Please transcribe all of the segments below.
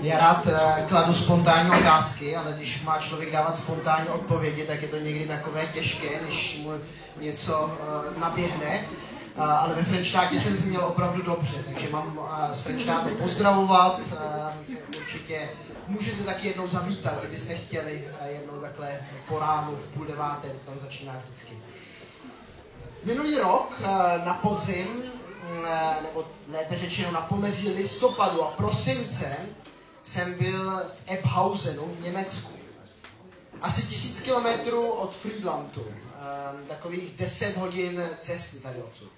Já rád uh, kladu spontánní otázky, ale když má člověk dávat spontánní odpovědi, tak je to někdy takové těžké, když mu něco uh, naběhne. Uh, ale ve Frenštátě jsem si měl opravdu dobře, takže mám z Frenštátu pozdravovat. Určitě můžete taky jednou zavítat, kdybyste chtěli jednou takhle po ránu v půl deváté, to tam začíná vždycky. Minulý rok na podzim nebo lépe řečeno na pomezí listopadu a prosince, jsem byl v Ebbhausenu v Německu. Asi tisíc kilometrů od Friedlandu. Um, takových deset hodin cesty tady odsud.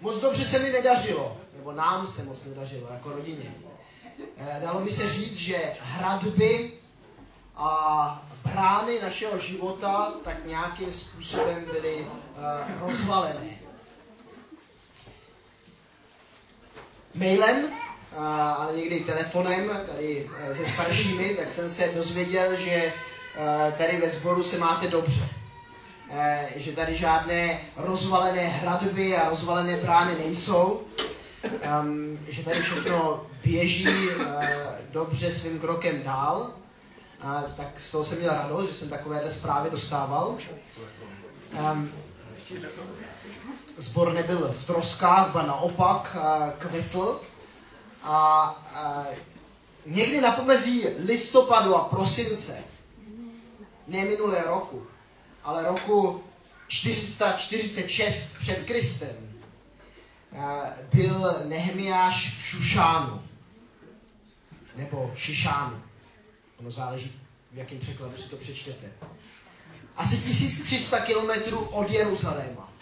Moc dobře se mi nedařilo, nebo nám se moc nedařilo, jako rodině. E, dalo by se říct, že hradby a brány našeho života tak nějakým způsobem byly uh, rozvalené. Mailem ale někdy telefonem, tady e, se staršími, tak jsem se dozvěděl, že e, tady ve sboru se máte dobře. E, že tady žádné rozvalené hradby a rozvalené brány nejsou. Že tady všechno běží dobře svým krokem dál. Tak z toho jsem měl radost, že jsem takovéhle zprávy dostával. Zbor nebyl v troskách, ba naopak kvetl. A, a někdy na pomezí listopadu a prosince, ne minulé roku, ale roku 446 před Kristem, byl Nehemiáš v Šušánu, nebo Šišánu. Ono záleží, v jakém překladu si to přečtete. Asi 1300 kilometrů od Jeruzaléma.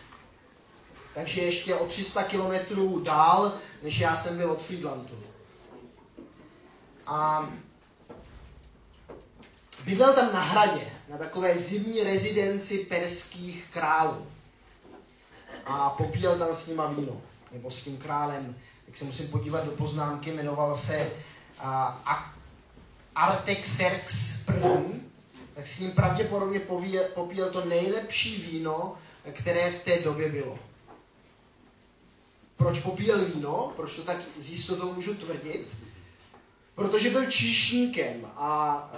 Takže ještě o 300 kilometrů dál, než já jsem byl od Friedlandu. A bydlel tam na hradě, na takové zimní rezidenci perských králů. A popíjel tam s nima víno, nebo s tím králem, jak se musím podívat do poznámky, jmenoval se uh, Artaxerxes I, tak s ním pravděpodobně popíjel to nejlepší víno, které v té době bylo. Proč popíjel víno? Proč to tak s jistotou můžu tvrdit? Protože byl číšníkem a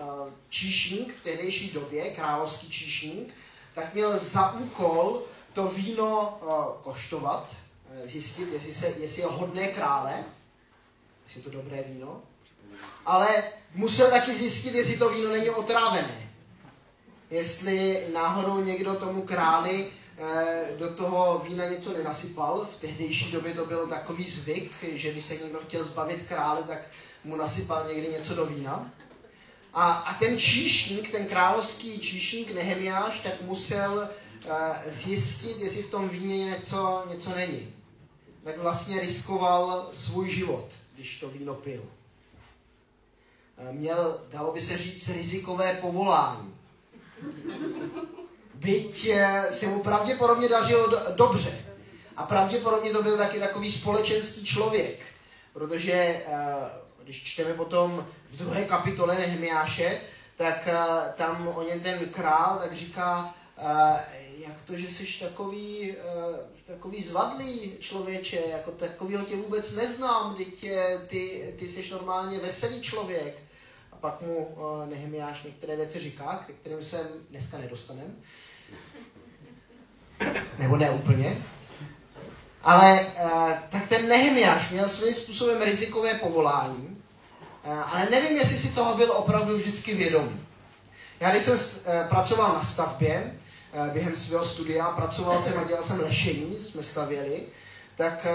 číšník v tehdejší době, královský číšník, tak měl za úkol to víno koštovat, e, zjistit, jestli, se, jestli je hodné krále, jestli je to dobré víno, ale musel taky zjistit, jestli to víno není otrávené. Jestli náhodou někdo tomu králi do toho vína něco nenasypal. V tehdejší době to byl takový zvyk, že když se někdo chtěl zbavit krále, tak mu nasypal někdy něco do vína. A, a ten číšník, ten královský číšník Nehemiáš, tak musel uh, zjistit, jestli v tom víně něco, něco není. Tak vlastně riskoval svůj život, když to víno pil. Uh, měl, dalo by se říct, rizikové povolání byť eh, se mu pravděpodobně dařilo dobře. A pravděpodobně to byl taky takový společenský člověk, protože eh, když čteme potom v druhé kapitole Nehemiáše, tak eh, tam o něm ten král tak říká, jak to, že jsi takový, takový zvadlý člověče, jako takovýho tě vůbec neznám, teď ty, ty jsi normálně veselý člověk. A pak mu Nehemiáš některé věci říká, k kterým se dneska nedostaneme. Nebo ne úplně. Ale uh, tak ten Nehemiáš měl svým způsobem rizikové povolání, uh, ale nevím, jestli si toho byl opravdu vždycky vědomý. Já když jsem uh, pracoval na stavbě, během svého studia, pracoval jsem a dělal jsem lešení, jsme stavěli, tak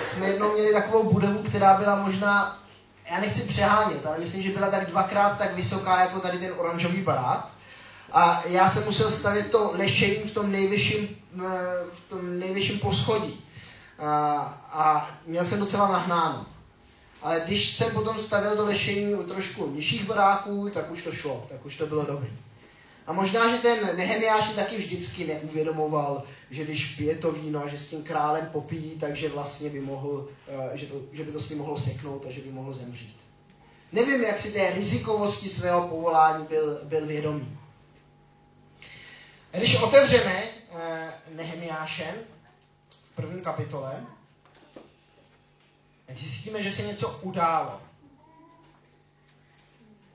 jsme jednou měli takovou budovu, která byla možná, já nechci přehánět, ale myslím, že byla tak dvakrát tak vysoká jako tady ten oranžový barák. A já jsem musel stavět to lešení v tom nejvyšším, eh, v tom nejvyšším poschodí. A, a měl jsem docela nahnáno. Ale když jsem potom stavil to lešení u trošku nižších baráků, tak už to šlo, tak už to bylo dobrý. A možná, že ten Nehemiáš taky vždycky neuvědomoval, že když pije to víno že s tím králem popíjí, takže vlastně by mohl, eh, že, to, že by to s ním mohlo seknout a že by mohl zemřít. Nevím, jak si té rizikovosti svého povolání byl, byl vědomý. Když otevřeme eh, Nehemiáše v prvním kapitole, tak zjistíme, že se něco událo.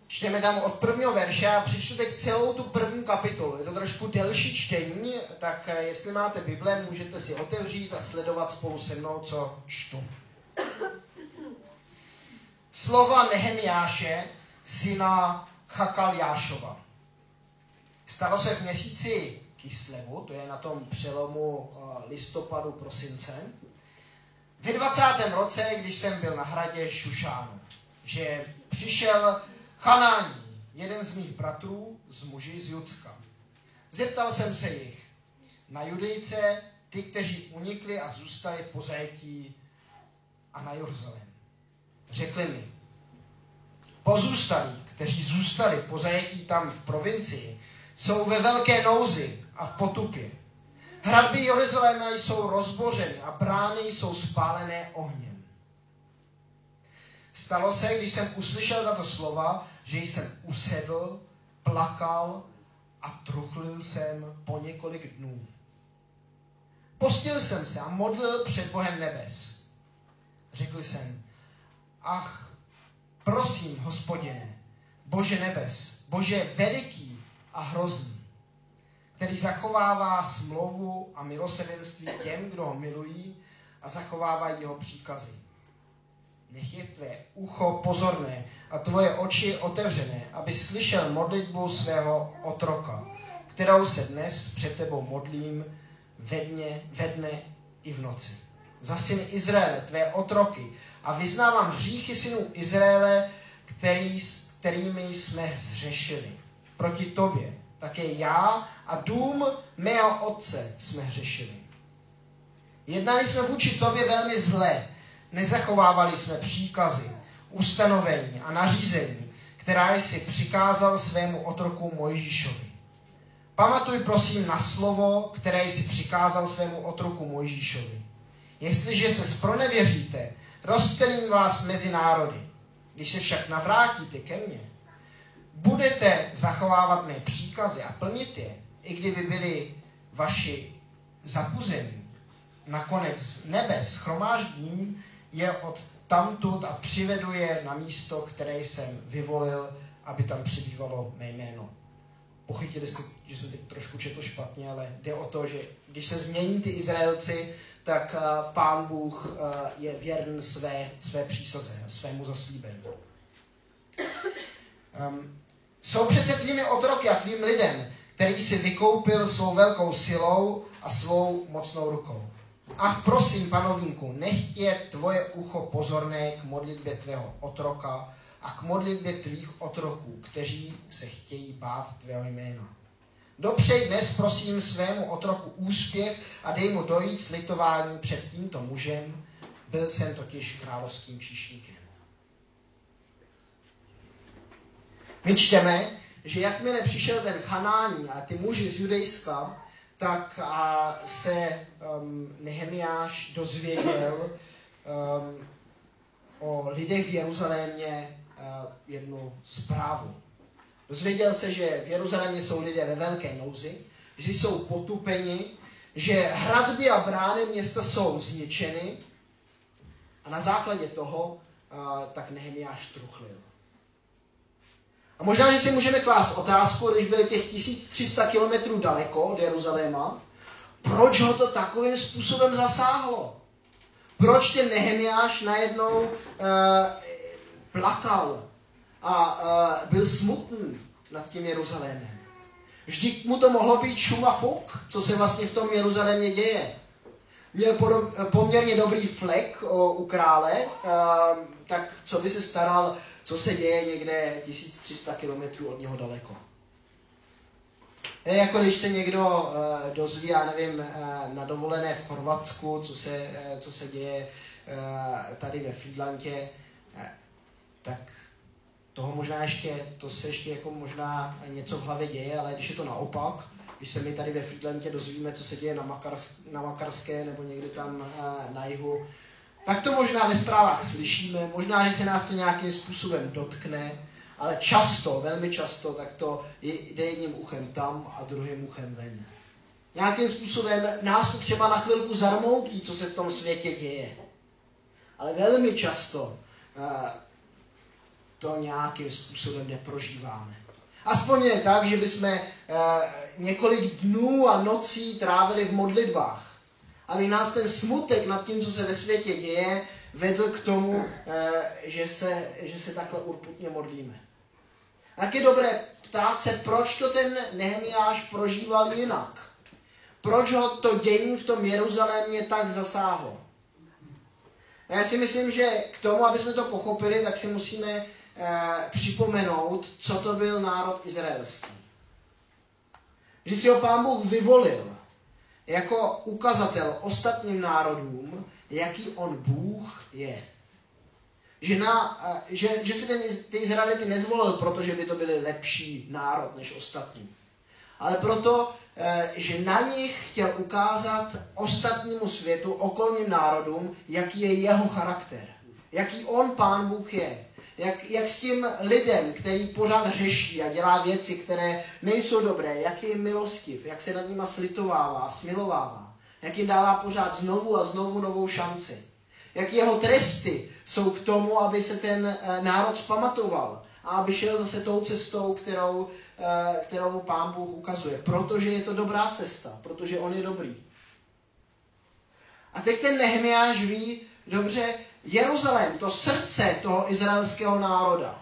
Čteme tam od prvního verše a přečtu teď celou tu první kapitolu. Je to trošku delší čtení, tak eh, jestli máte Bible, můžete si otevřít a sledovat spolu se mnou, co čtu. Slova Nehemiáše, syna Chakaljášova. Stalo se v měsíci Kislevu, to je na tom přelomu eh, listopadu, prosince, ve 20. roce, když jsem byl na hradě Šušánu, že přišel Chanání, jeden z mých bratrů, z muži z Judska. Zeptal jsem se jich, na Judejce, ty, kteří unikli a zůstali po zajetí a na Jeruzalém. Řekli mi, pozůstalí, kteří zůstali po zajetí tam v provincii, jsou ve velké nouzi a v potupě. Hradby Jeruzaléma jsou rozbořeny a brány jsou spálené ohněm. Stalo se, když jsem uslyšel tato slova, že jsem usedl, plakal a truchlil jsem po několik dnů. Postil jsem se a modlil před Bohem nebes. Řekl jsem, ach, prosím, hospodine, Bože nebes, Bože veliký a hrozný, který zachovává smlouvu a milosedenství těm, kdo ho milují a zachovávají jeho příkazy. Nech je tvé ucho pozorné a tvoje oči otevřené, aby slyšel modlitbu svého otroka, kterou se dnes před tebou modlím ve dne, ve dne i v noci. Za syny Izraele, tvé otroky, a vyznávám hříchy synů Izraele, který, kterými jsme zřešili. Proti tobě, také já a dům mého otce jsme hřešili. Jednali jsme vůči tobě velmi zle, nezachovávali jsme příkazy, ustanovení a nařízení, která jsi přikázal svému otroku Mojžíšovi. Pamatuj prosím na slovo, které jsi přikázal svému otroku Mojžíšovi. Jestliže se spronevěříte, rozptylím vás mezi národy. Když se však navrátíte ke mně, budete zachovávat mé příkazy a plnit je, i kdyby byli vaši zapuzení. Nakonec nebe schromáždím je od tamtud a přivedu je na místo, které jsem vyvolil, aby tam přibývalo mé jméno. Pochytili jste, že jsem teď trošku četl špatně, ale jde o to, že když se změní ty Izraelci, tak uh, pán Bůh uh, je věrn své, své přísaze, svému zaslíbení. Um, jsou přece tvými otroky a tvým lidem, který si vykoupil svou velkou silou a svou mocnou rukou. Ach, prosím, panovníku, nech je tvoje ucho pozorné k modlitbě tvého otroka a k modlitbě tvých otroků, kteří se chtějí bát tvého jména. Dopřej dnes, prosím, svému otroku úspěch a dej mu dojít s litováním před tímto mužem. Byl jsem totiž královským číšníkem. My čteme, že jakmile přišel ten Chanání a ty muži z Judejska, tak a se um, Nehemiáš dozvěděl um, o lidech v Jeruzalémě uh, jednu zprávu. Dozvěděl se, že v Jeruzalémě jsou lidé ve velké nouzi, že jsou potupeni, že hradby a brány města jsou zničeny a na základě toho uh, tak Nehemiáš truchlil. A možná, že si můžeme klást otázku, když byl těch 1300 kilometrů daleko od Jeruzaléma, proč ho to takovým způsobem zasáhlo? Proč ten Nehemiáš najednou uh, plakal a uh, byl smutný nad tím Jeruzalémem? Vždyť mu to mohlo být šum a fuk, co se vlastně v tom Jeruzalémě děje. Měl poměrně dobrý flek u krále, uh, tak co by se staral co se děje někde 1300 kilometrů od něho daleko. Jako když se někdo uh, dozví, já nevím, uh, na dovolené v Chorvatsku, co se, uh, co se děje tady ve Friedlandě, tak toho možná ještě, to se ještě jako možná něco v hlavě děje, ale když je to naopak, když se my tady ve Friedlandě dozvíme, co se děje na, Makars, na Makarské nebo někde tam uh, na jihu, tak to možná ve zprávách slyšíme, možná, že se nás to nějakým způsobem dotkne, ale často, velmi často, tak to jde jedním uchem tam a druhým uchem ven. Nějakým způsobem nás to třeba na chvilku zarmoutí, co se v tom světě děje. Ale velmi často uh, to nějakým způsobem neprožíváme. Aspoň je tak, že bychom e, několik dnů a nocí trávili v modlitbách. Aby nás ten smutek nad tím, co se ve světě děje, vedl k tomu, e, že, se, že se takhle urputně modlíme. Tak je dobré ptát se, proč to ten Nehemiáš prožíval jinak. Proč ho to dění v tom Jeruzalémě tak zasáhlo. A já si myslím, že k tomu, aby jsme to pochopili, tak si musíme eh, připomenout, co to byl národ izraelský. Že si ho pán Bůh vyvolil jako ukazatel ostatním národům, jaký on Bůh je. Že, na, eh, že, že si ten, ty Izraelity nezvolil, protože by to byli lepší národ než ostatní. Ale proto, Eh, že na nich chtěl ukázat ostatnímu světu, okolním národům, jaký je jeho charakter. Jaký on, pán Bůh, je. Jak, jak s tím lidem, který pořád řeší a dělá věci, které nejsou dobré, jak je milostiv, jak se nad nima slitovává, smilovává, jak jim dává pořád znovu a znovu novou šanci. Jak jeho tresty jsou k tomu, aby se ten eh, národ zpamatoval a aby šel zase tou cestou, kterou Eh, kterou mu pán Bůh ukazuje. Protože je to dobrá cesta, protože on je dobrý. A teď ten Nehemiáš ví, dobře, Jeruzalém, to srdce toho izraelského národa,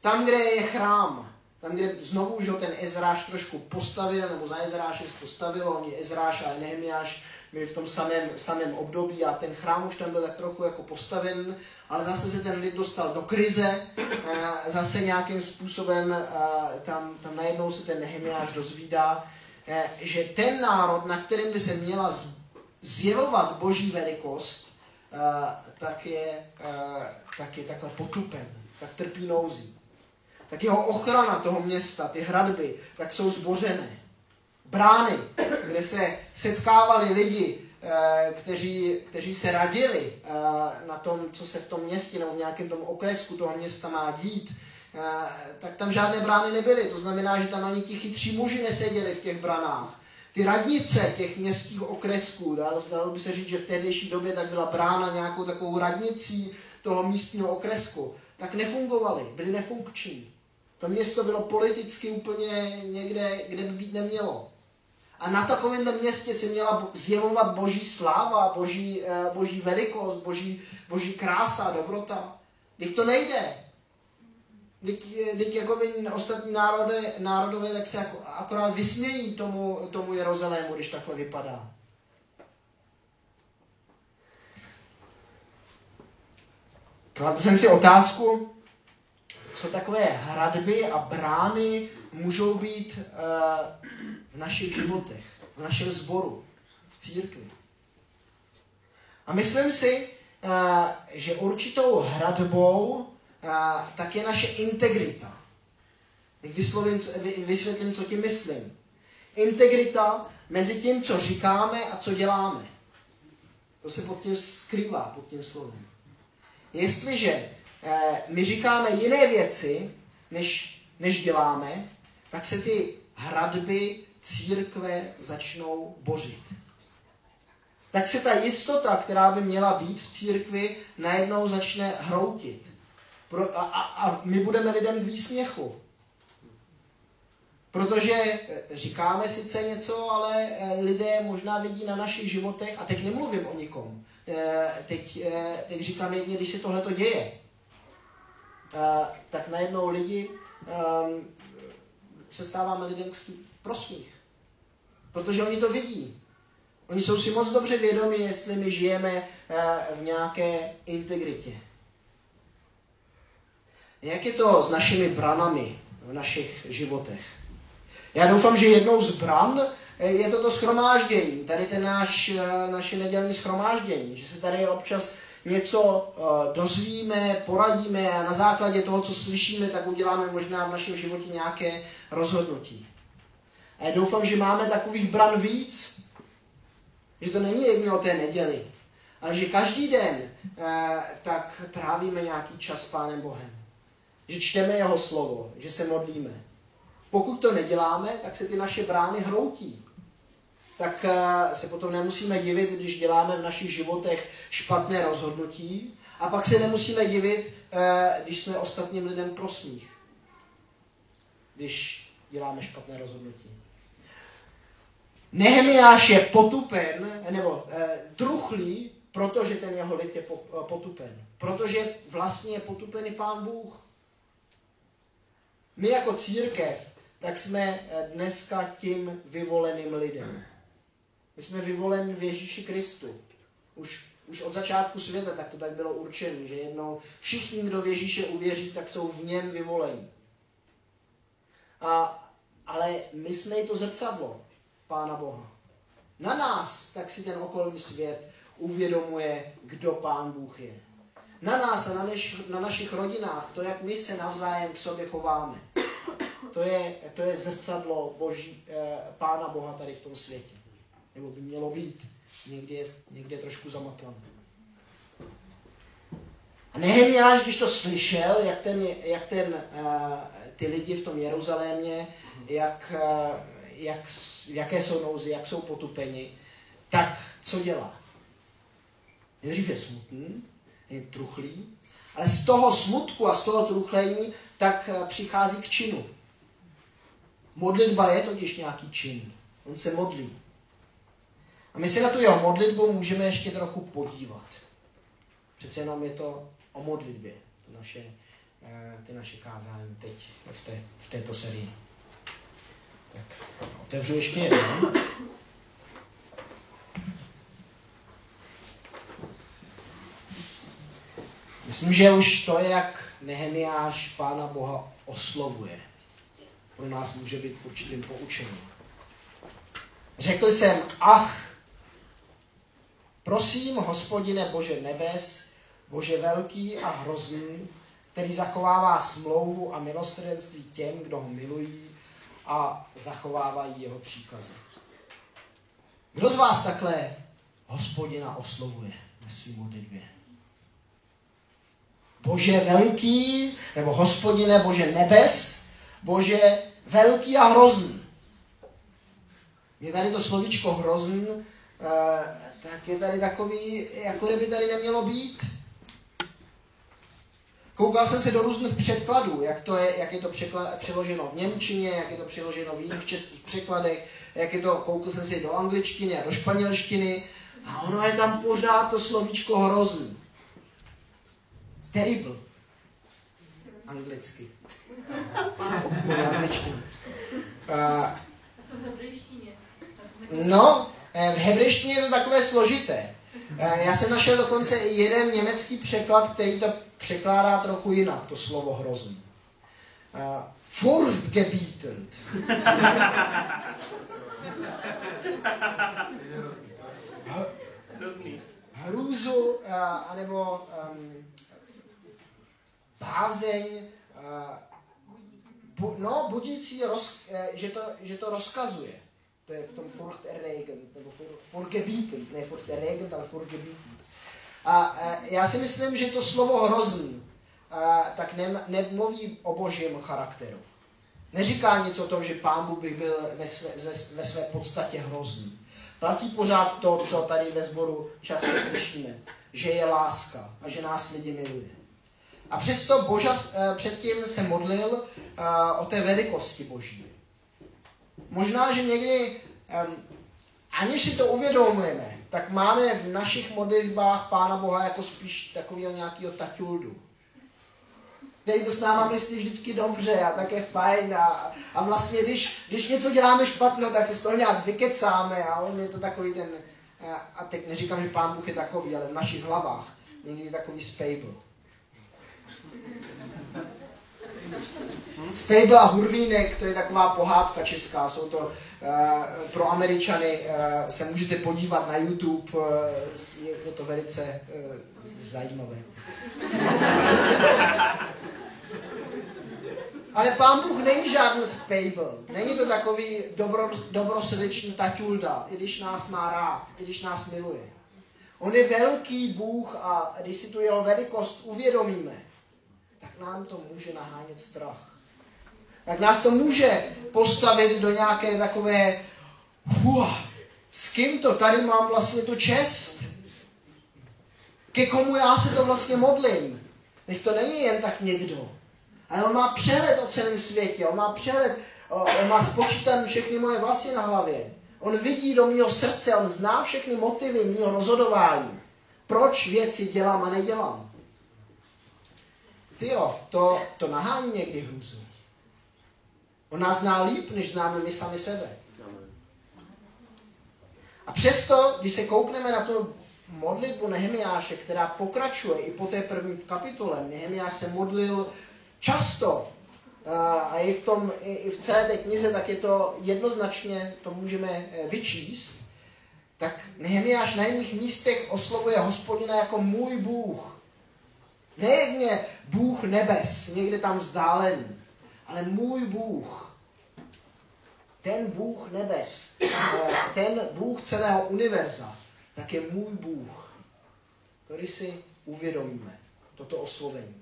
tam, kde je chrám, tam, kde znovu že ten Ezráš trošku postavil, nebo za Ezráše postavilo, oni Ezráš a Nehemiáš byli v tom samém, samém období a ten chrám už tam byl tak trochu jako postaven, ale zase se ten lid dostal do krize, zase nějakým způsobem tam, tam najednou se ten Nehemiáš dozvídá, že ten národ, na kterém by se měla zjevovat boží velikost, tak je, tak je takhle potupen, tak trpí nouzí. Tak jeho ochrana toho města, ty hradby, tak jsou zbořené brány, kde se setkávali lidi, eh, kteří, kteří se radili eh, na tom, co se v tom městě nebo v nějakém tom okresku toho města má dít, eh, tak tam žádné brány nebyly. To znamená, že tam ani ti chytří muži neseděli v těch branách. Ty radnice těch městských okresků, dalo, dalo by se říct, že v tehdejší době tak byla brána nějakou takovou radnicí toho místního okresku, tak nefungovaly, byly nefunkční. To město bylo politicky úplně někde, kde by být nemělo. A na takovémhle městě si měla zjevovat boží sláva, boží, eh, boží velikost, boží, boží krása, dobrota. Teď to nejde. Teď jako by ostatní národy, národové tak se jako, akorát vysmějí tomu, tomu Jeruzalému, když takhle vypadá. Kladl jsem si otázku, co takové hradby a brány můžou být uh, v našich životech, v našem sboru, v církvi. A myslím si, uh, že určitou hradbou tak je naše integrita. Vyslovím, vysvětlím, co tím myslím. Integrita mezi tím, co říkáme a co děláme. To se pod tím skrývá, pod tím slovem. Jestliže Eh, my říkáme jiné věci, než, než děláme, tak se ty hradby církve začnou bořit. Tak se ta jistota, která by měla být v církvi, najednou začne hroutit. Pro, a, a, a my budeme lidem k výsměchu. Protože eh, říkáme sice něco, ale eh, lidé možná vidí na našich životech, a teď nemluvím o nikom, teď, teď říkám jedně, když se tohle to děje, tak najednou lidi um, se stáváme lidem k prosmích. Protože oni to vidí. Oni jsou si moc dobře vědomi, jestli my žijeme v nějaké integritě. Jak je to s našimi branami v našich životech? Já doufám, že jednou z bran eh, je toto schromáždění, tady ten náš, eh, naše nedělní schromáždění, že se tady občas něco uh, dozvíme, poradíme a na základě toho, co slyšíme, tak uděláme možná v našem životě nějaké rozhodnutí. A já doufám, že máme takových bran víc, že to není jedně o té neděli, ale že každý den tak trávíme nějaký čas s Pánem Bohem. Že čteme Jeho slovo, že se modlíme. Pokud to neděláme, tak se ty naše brány hroutí tak eh, se potom nemusíme divit, když děláme v našich životech špatné rozhodnutí. A pak se nemusíme divit, eh, když jsme ostatním lidem prosmích. Když děláme špatné rozhodnutí. Nehemiáš je potupen, nebo eh, truchlý, protože ten jeho lid je potupen. Protože vlastně je potupený pán Bůh. My jako církev, tak jsme dneska tím vyvoleným lidem. My jsme vyvoleni v Ježíši Kristu. Už, už od začátku světa tak to tak bylo určené, že jednou všichni, kdo v Ježíše uvěří, tak jsou v něm vyvoleni. A, ale my jsme i to zrcadlo Pána Boha. Na nás tak si ten okolní svět uvědomuje, kdo Pán Bůh je. Na nás a na, než, na našich rodinách, to, jak my se navzájem k sobě chováme, to je, to je zrcadlo Boží, eh, Pána Boha tady v tom světě nebo by mělo být. Někdy je trošku zamatlané. A Nehemiáš, když to slyšel, jak, ten, jak ten, uh, ty lidi v tom Jeruzalémě, jak, uh, jak, jaké jsou nouzy, jak jsou potupeni, tak co dělá? Nejdřív je smutný, je truchlý, ale z toho smutku a z toho truchlení tak uh, přichází k činu. Modlitba je totiž nějaký čin. On se modlí. A my se na tu jeho modlitbu můžeme ještě trochu podívat. Přece jenom je to o modlitbě, to naše, eh, ty naše kázání teď v, té, v této sérii. Tak otevřu ještě jedno. Myslím, že už to, jak Nehemiáš Pána Boha oslovuje, pro nás může být určitým poučením. Řekl jsem, ach, Prosím, hospodine Bože nebes, Bože velký a hrozný, který zachovává smlouvu a milosrdenství těm, kdo ho milují a zachovávají jeho příkazy. Kdo z vás takhle hospodina oslovuje ve svým modlitbě? Bože velký, nebo hospodine Bože nebes, Bože velký a hrozný. Je tady to slovíčko hrozný, eh, tak je tady takový, jako kdyby tady nemělo být. Koukal jsem se do různých překladů, jak, to je, jak je to překlad, přeloženo v Němčině, jak je to přeloženo v jiných českých překladech, jak je to, koukal jsem se do angličtiny a do španělštiny a ono je tam pořád to slovíčko hrozný. Terrible. Anglicky. Uh, no, Eh, v hebrejštině je to takové složité. Eh, já jsem našel dokonce i jeden německý překlad, který to překládá trochu jinak, to slovo hrozný. Uh, Furchtgebietend. Hrozný. Hrůzu, uh, anebo um, bázeň, uh, bu, no, budící, roz, uh, že, to, že to rozkazuje. To je v tom Furchterregend, nebo Furgebietend, ne Furchterregend, ale Furgebietend. A, a já si myslím, že to slovo hrozný tak ne, nemluví o božím charakteru. Neříká nic o tom, že pán Bůh by byl ve své, ve, ve své podstatě hrozný. Platí pořád to, co tady ve sboru často slyšíme, že je láska a že nás lidi miluje. A přesto Boža eh, předtím se modlil eh, o té velikosti Boží. Možná, že někdy, aniž si to uvědomujeme, tak máme v našich modlitbách Pána Boha jako spíš takového nějakého taťuldu. Který to s náma myslí vždycky dobře a také fajn a, a vlastně, když, když něco děláme špatno, tak se z toho nějak vykecáme a on je to takový ten, a teď neříkám, že Pán Bůh je takový, ale v našich hlavách někdy takový spejbl. Stable a Hurvínek, to je taková pohádka česká, jsou to uh, pro Američany, uh, se můžete podívat na YouTube, uh, je, je to velice uh, zajímavé. Ale pán Bůh není žádný stable. Není to takový dobro, dobrosrdečný taťulda, i když nás má rád, i když nás miluje. On je velký Bůh a když si tu jeho velikost uvědomíme, tak nám to může nahánět strach. Tak nás to může postavit do nějaké takové, hua, s kým to tady mám vlastně tu čest? ke komu já se to vlastně modlím. Teď to není jen tak někdo. Ale on má přehled o celém světě, on má přehled, on má spočítan všechny moje vlasy na hlavě. On vidí do mého srdce, on zná všechny motivy mého rozhodování. Proč věci dělám a nedělám. Ty jo, to, to nahání někdy hrůzu. On nás zná líp, než známe my sami sebe. A přesto, když se koukneme na tu modlitbu Nehemiáše, která pokračuje i po té první kapitole, Nehemiáš se modlil často a i v, tom, i v celé té knize, tak je to jednoznačně, to můžeme eh, vyčíst, tak Nehemiáš na jiných místech oslovuje hospodina jako můj Bůh. Ne Bůh nebes, někde tam vzdálený, ale můj Bůh ten Bůh nebes, eh, ten Bůh celého univerza, tak je můj Bůh, který si uvědomíme, toto oslovení.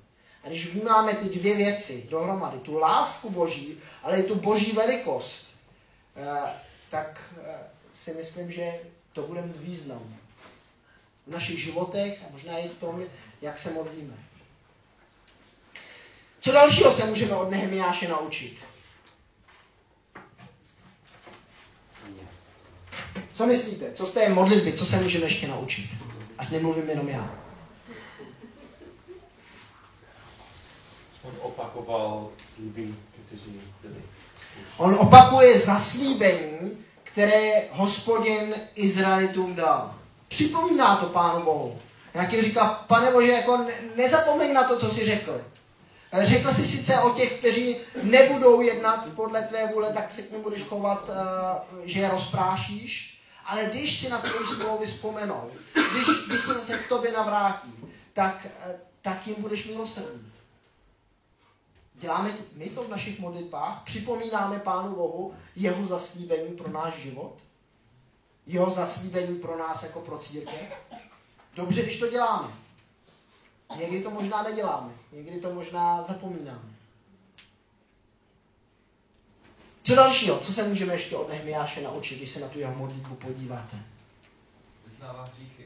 A když vnímáme ty dvě věci dohromady, tu lásku Boží, ale i tu Boží velikost, eh, tak eh, si myslím, že to bude mít význam v našich životech a možná i v tom, jak se modlíme. Co dalšího se můžeme od Nehemiáše naučit? Co myslíte? Co z té modlitby? Co se můžeme ještě naučit? Ať nemluvím jenom já. On opakoval slíbení, kteří byli. On opakuje zaslíbení, které hospodin Izraelitům dal. Připomíná to Pánu Bohu. Jak jim říká, pane Bože, jako nezapomeň na to, co jsi řekl. Řekl jsi sice o těch, kteří nebudou jednat podle tvé vůle, tak se k ním budeš chovat, eh, že je rozprášíš. Ale když si na tvoji smlouvy vzpomenou, když, když se zase k tobě navrátí, tak, eh, tak jim budeš milosrdný. Děláme my to v našich modlitbách, připomínáme Pánu Bohu jeho zaslíbení pro náš život, jeho zaslíbení pro nás jako pro církev. Dobře, když to děláme. Někdy to možná neděláme, někdy to možná zapomínáme. Co dalšího? Co se můžeme ještě od Nehemiáše naučit, když se na tu jeho modlitbu podíváte? Vyznává hříchy.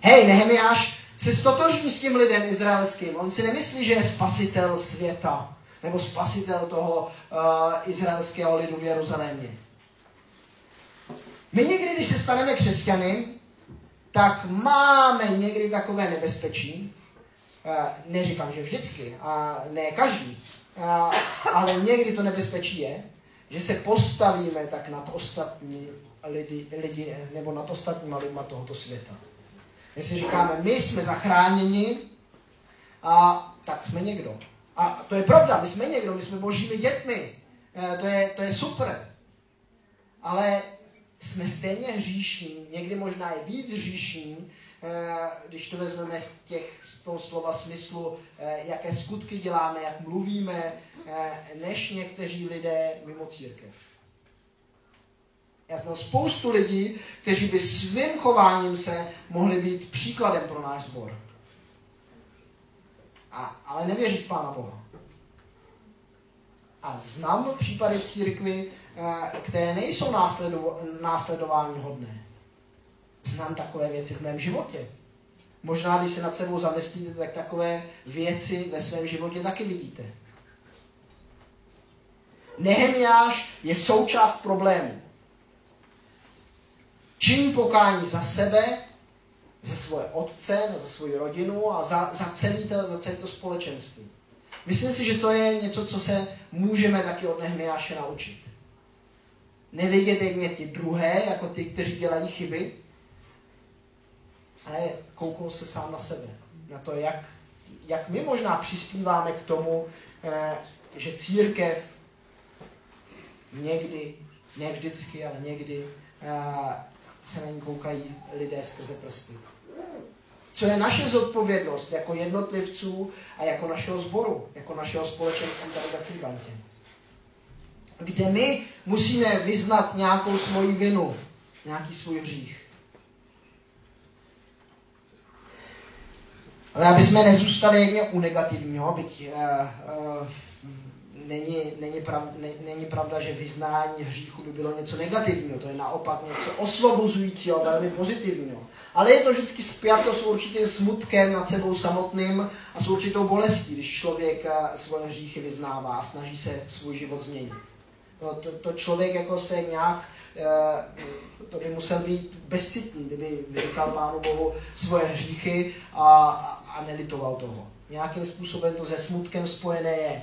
Hej, Nehemiáš se stotožní s tím lidem izraelským. On si nemyslí, že je spasitel světa, nebo spasitel toho uh, izraelského lidu v Jeruzalémě. My někdy, když se staneme křesťany, tak máme někdy takové nebezpečí, uh, neříkám, že vždycky, a ne každý, ale někdy to nebezpečí je, že se postavíme tak nad ostatní lidi, lidi nebo nad ostatníma lidma tohoto světa. Jestli říkáme, my jsme zachráněni, a tak jsme někdo. A to je pravda, my jsme někdo, my jsme božími dětmi. E, to je, to je super. Ale jsme stejně hříšní, někdy možná i víc hříšní, Eh, když to vezmeme v těch, z toho slova smyslu, eh, jaké skutky děláme, jak mluvíme, eh, než někteří lidé mimo církev. Já znám spoustu lidí, kteří by svým chováním se mohli být příkladem pro náš sbor. A, ale nevěří v Pána Boha. A znám případy církvy, které nejsou následo, následování hodné. Znám takové věci v mém životě. Možná, když se nad sebou zamyslíte, tak takové věci ve svém životě taky vidíte. Nehemiáš je součást problému. Činí pokání za sebe, za svoje otce, za svoji rodinu a za, za, celý to, za celé to společenství. Myslím si, že to je něco, co se můžeme taky od Nehemiáše naučit. Nevidět mě ti druhé, jako ty, kteří dělají chyby, ale kouknul se sám na sebe. Na to, jak, jak my možná přispíváme k tomu, eh, že církev někdy, ne vždycky, ale někdy eh, se na ní koukají lidé skrze prsty. Co je naše zodpovědnost jako jednotlivců a jako našeho sboru, jako našeho společenství tady ve Fribantě. Kde my musíme vyznat nějakou svoji vinu, nějaký svůj hřích. Ale aby jsme nezůstali někde u negativního, byť uh, uh, není, není, prav, ne, není pravda, že vyznání hříchu by bylo něco negativního. To je naopak něco osvobozujícího, velmi pozitivního. Ale je to vždycky spjato s určitým smutkem nad sebou samotným a s určitou bolestí, když člověk eh, svoje hříchy vyznává a snaží se svůj život změnit. No, to, to člověk jako se nějak, eh, to by musel být bezcitný, kdyby vyříkal Pánu Bohu svoje hříchy a, a nelitoval toho. Nějakým způsobem to se smutkem spojené je.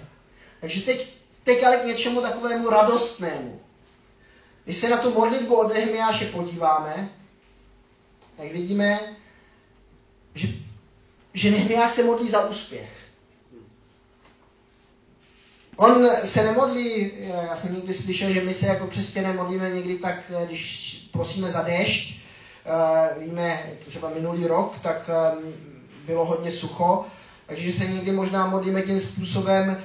Takže teď, teď ale k něčemu takovému radostnému. Když se na tu modlitbu od Nehemiáše podíváme, tak vidíme, že, že Nehemiáš se modlí za úspěch. On se nemodlí, já jsem někdy slyšel, že my se jako křesťané modlíme někdy tak, když prosíme za déšť, eh, víme, třeba minulý rok, tak eh, bylo hodně sucho, takže se někdy možná modlíme tím způsobem,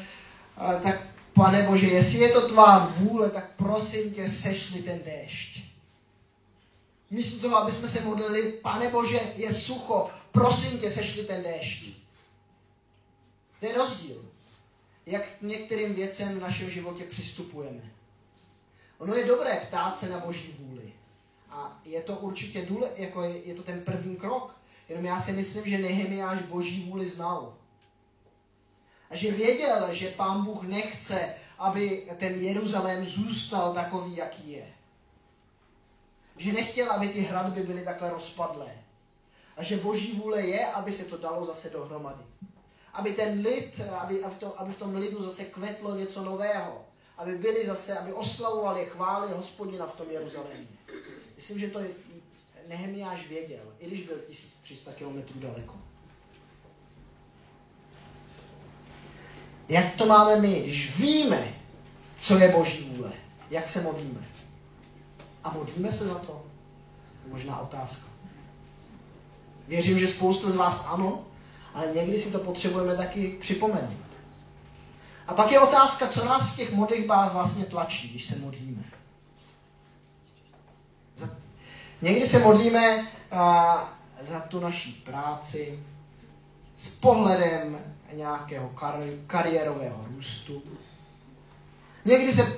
eh, tak pane Bože, jestli je to tvá vůle, tak prosím tě, sešli ten déšť. Místo toho, aby jsme se modlili, pane Bože, je sucho, prosím tě, sešli ten déšť. To je rozdíl. Jak k některým věcem v našem životě přistupujeme. Ono je dobré ptát se na Boží vůli. A je to určitě důle, jako je, je to ten první krok. Jenom já si myslím, že Nehemiáš Boží vůli znal. A že věděl, že pán Bůh nechce, aby ten Jeruzalém zůstal takový, jaký je. Že nechtěl, aby ty hradby byly takhle rozpadlé. A že boží vůle je, aby se to dalo zase dohromady. Aby ten lid, aby, aby, to, aby v tom lidu zase kvetlo něco nového. Aby byli zase, aby oslavovali, chválili hospodina v tom Jeruzalémě. Myslím, že to Nehemiáš věděl, i když byl 1300 kilometrů daleko. Jak to máme my? Víme, co je Boží vůle. Jak se modlíme? A modlíme se za to? Možná otázka. Věřím, že spousta z vás ano, ale někdy si to potřebujeme taky připomenout. A pak je otázka, co nás v těch modlitbách vlastně tlačí, když se modlíme. Za... Někdy se modlíme uh, za tu naší práci s pohledem nějakého kari- kariérového růstu. Někdy se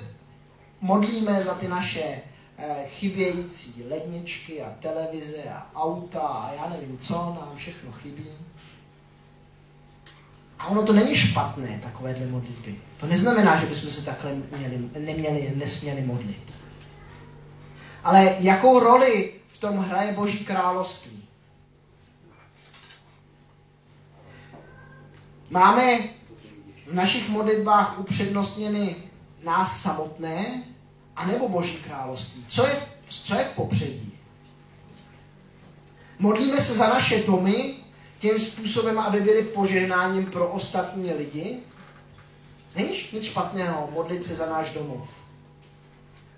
modlíme za ty naše eh, chybějící ledničky a televize a auta a já nevím co, nám všechno chybí. A ono to není špatné, takovéhle modlitby. To neznamená, že bychom se takhle měli, neměli, nesměli modlit. Ale jakou roli v tom hraje Boží království? Máme v našich modlitbách upřednostněny nás samotné, anebo Boží království? Co je, co je v popředí? Modlíme se za naše domy tím způsobem, aby byly požehnáním pro ostatní lidi? Není nic špatného modlit se za náš domov.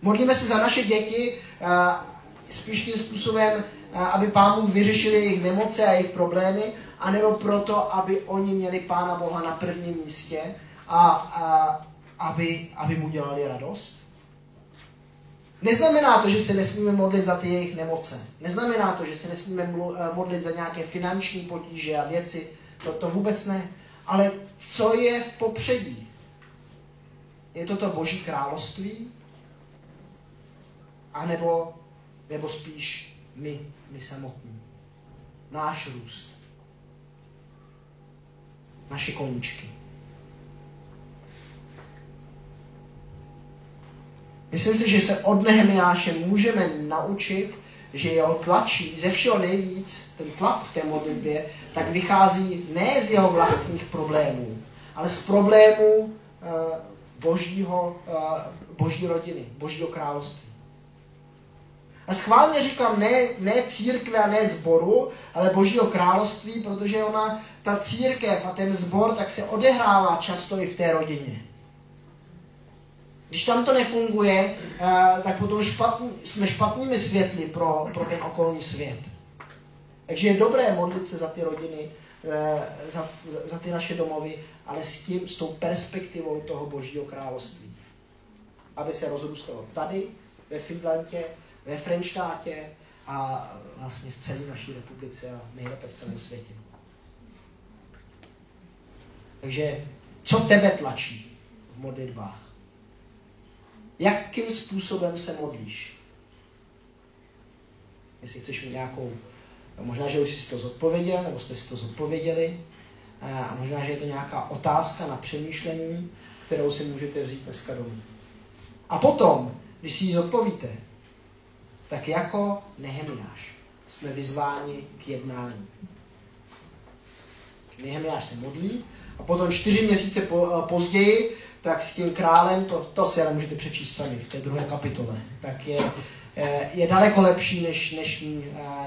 Modlíme se za naše děti spíš tím způsobem, aby Pán Bůh vyřešil jejich nemoce a jejich problémy, anebo proto, aby oni měli Pána Boha na prvním místě a, a aby, aby mu dělali radost? Neznamená to, že se nesmíme modlit za ty jejich nemoce. Neznamená to, že se nesmíme eh, modlit za nějaké finanční potíže a věci. To, to vůbec ne. Ale co je v popředí? Je to to boží království? A nebo, nebo spíš my, my samotní? Náš růst naše koníčky. Myslím si, že se od Nehemiáše můžeme naučit, že jeho tlačí ze všeho nejvíc, ten tlak v té modlitbě, tak vychází ne z jeho vlastních problémů, ale z problémů uh, božího, uh, boží rodiny, božího království. A schválně říkám ne, ne církve a ne zboru, ale božího království, protože ona ta církev a ten zbor tak se odehrává často i v té rodině. Když tam to nefunguje, eh, tak potom špatný, jsme špatnými světly pro, pro ten okolní svět. Takže je dobré modlit se za ty rodiny, eh, za, za ty naše domovy, ale s tím, s tou perspektivou toho božího království. Aby se rozrůstalo tady, ve Finlandě, ve Frenštátě a vlastně v celé naší republice a nejlépe v celém světě. Takže co tebe tlačí v modlitbách? Jakým způsobem se modlíš? Jestli chceš mít nějakou Možná, že už jsi to zodpověděl, nebo jste si to zodpověděli. A možná, že je to nějaká otázka na přemýšlení, kterou si můžete vzít dneska domů. A potom, když si ji zodpovíte, tak jako Nehemiáš jsme vyzváni k jednání. Nehemiáš se modlí a potom čtyři měsíce po, později, tak s tím králem, to, to si ale můžete přečíst sami v té druhé kapitole, tak je, je daleko lepší než, než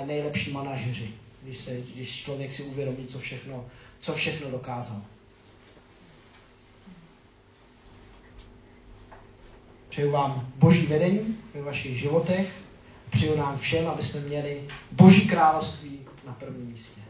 nejlepší manažeři, když, se, když člověk si uvědomí, co všechno, co všechno dokázal. Přeju vám boží vedení ve vašich životech. Přeju nám všem, aby jsme měli boží království na prvním místě.